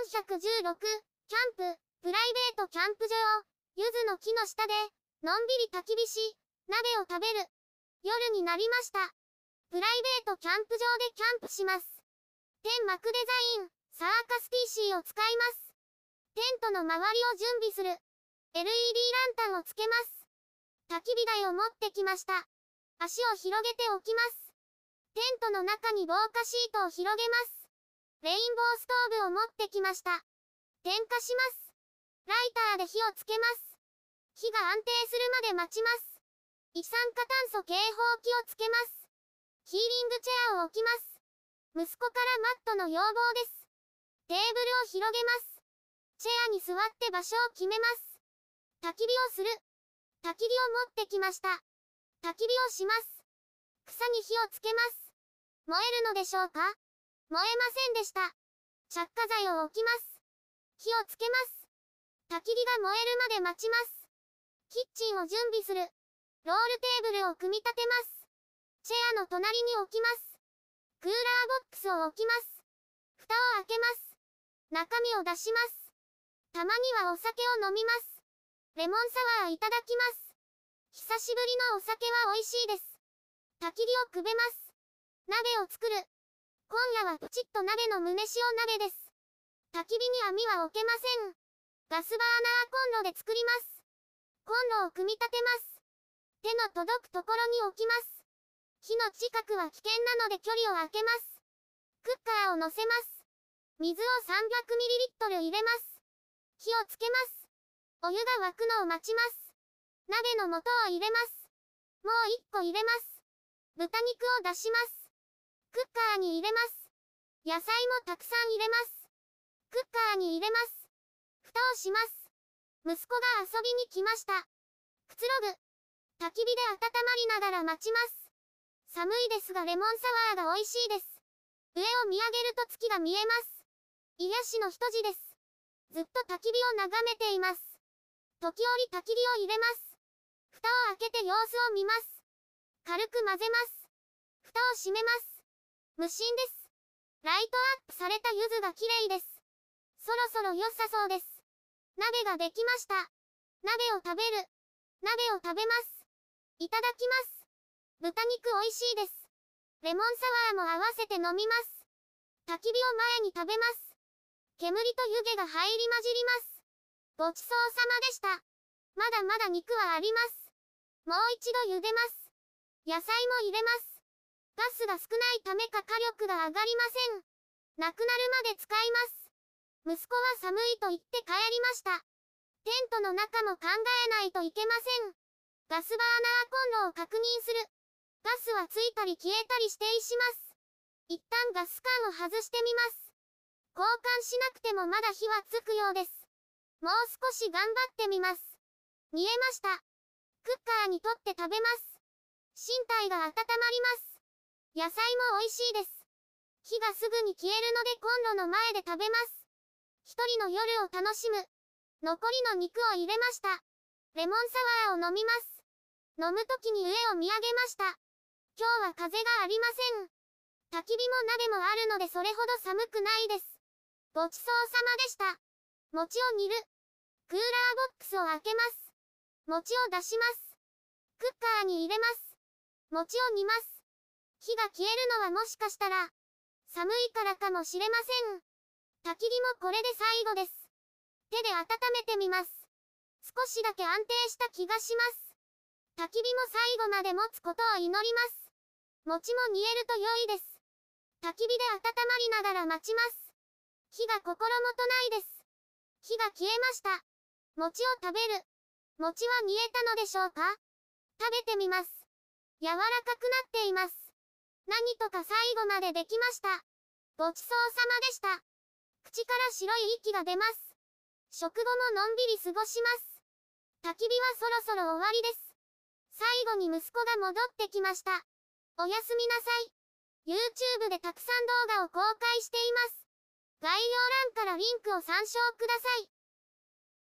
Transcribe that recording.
416、キャンプ、プライベートキャンプ場、柚子の木の下で、のんびり焚き火し、鍋を食べる。夜になりました。プライベートキャンプ場でキャンプします。天幕デザイン、サーカス PC を使います。テントの周りを準備する。LED ランタンをつけます。焚き火台を持ってきました。足を広げておきます。テントの中に防火シートを広げます。レインボーストーブを持ってきました。点火します。ライターで火をつけます。火が安定するまで待ちます。一酸化炭素警報器をつけます。ヒーリングチェアを置きます。息子からマットの要望です。テーブルを広げます。チェアに座って場所を決めます。焚き火をする。焚き火を持ってきました。焚き火をします。草に火をつけます。燃えるのでしょうか？燃えませんでした。着火剤を置きます。火をつけます。焚き火が燃えるまで待ちます。キッチンを準備する。ロールテーブルを組み立てます。チェアの隣に置きます。クーラーボックスを置きます。蓋を開けます。中身を出します。たまにはお酒を飲みます。レモンサワーいただきます。久しぶりのお酒は美味しいです。焚き火をくべます。鍋を作る。今夜はプチッと鍋の胸塩鍋です。焚き火に網は置けません。ガスバーナーコンロで作ります。コンロを組み立てます。手の届くところに置きます。火の近くは危険なので距離を空けます。クッカーを乗せます。水を 300ml 入れます。火をつけます。お湯が沸くのを待ちます。鍋の素を入れます。もう1個入れます。豚肉を出します。クッカーに入れます。野菜もたくさん入れます。クッカーに入れます。蓋をします。息子が遊びに来ました。くつろぐ。焚き火で温まりながら待ちます。寒いですがレモンサワーが美味しいです。上を見上げると月が見えます。癒しの一時です。ずっと焚き火を眺めています。時折焚き火を入れます。蓋を開けて様子を見ます。軽く混ぜます。蓋を閉めます。無心です。ライトアップされた柚子が綺麗です。そろそろ良さそうです。鍋ができました。鍋を食べる。鍋を食べます。いただきます。豚肉美味しいです。レモンサワーも合わせて飲みます。焚き火を前に食べます。煙と湯気が入り混じります。ごちそうさまでした。まだまだ肉はあります。もう一度茹でます。野菜も入れます。ガスが少ないためか火力が上がりません。なくなるまで使います。息子は寒いと言って帰りました。テントの中も考えないといけません。ガスバーナーコンロを確認する。ガスはついたり消えたりしていします。一旦ガス管を外してみます。交換しなくてもまだ火はつくようです。もう少し頑張ってみます。煮えました。クッカーに取って食べます。身体が温まります。野菜も美味しいです。火がすぐに消えるのでコンロの前で食べます。一人の夜を楽しむ。残りの肉を入れました。レモンサワーを飲みます。飲む時に上を見上げました。今日は風がありません。焚き火も鍋もあるのでそれほど寒くないです。ごちそうさまでした。餅を煮る。クーラーボックスを開けます。餅を出します。クッカーに入れます。餅を煮ます。火が消えるのはもしかしたら、寒いからかもしれません。焚き火もこれで最後です。手で温めてみます。少しだけ安定した気がします。焚き火も最後まで持つことを祈ります。餅も煮えると良いです。焚き火で温まりながら待ちます。火が心もとないです。火が消えました。餅を食べる。餅は煮えたのでしょうか？食べてみます。柔らかくなっています。何とか最後までできました。ごちそうさまでした。口から白い息が出ます。食後ものんびり過ごします。焚き火はそろそろ終わりです。最後に息子が戻ってきました。おやすみなさい。YouTube でたくさん動画を公開しています。概要欄からリンクを参照ください。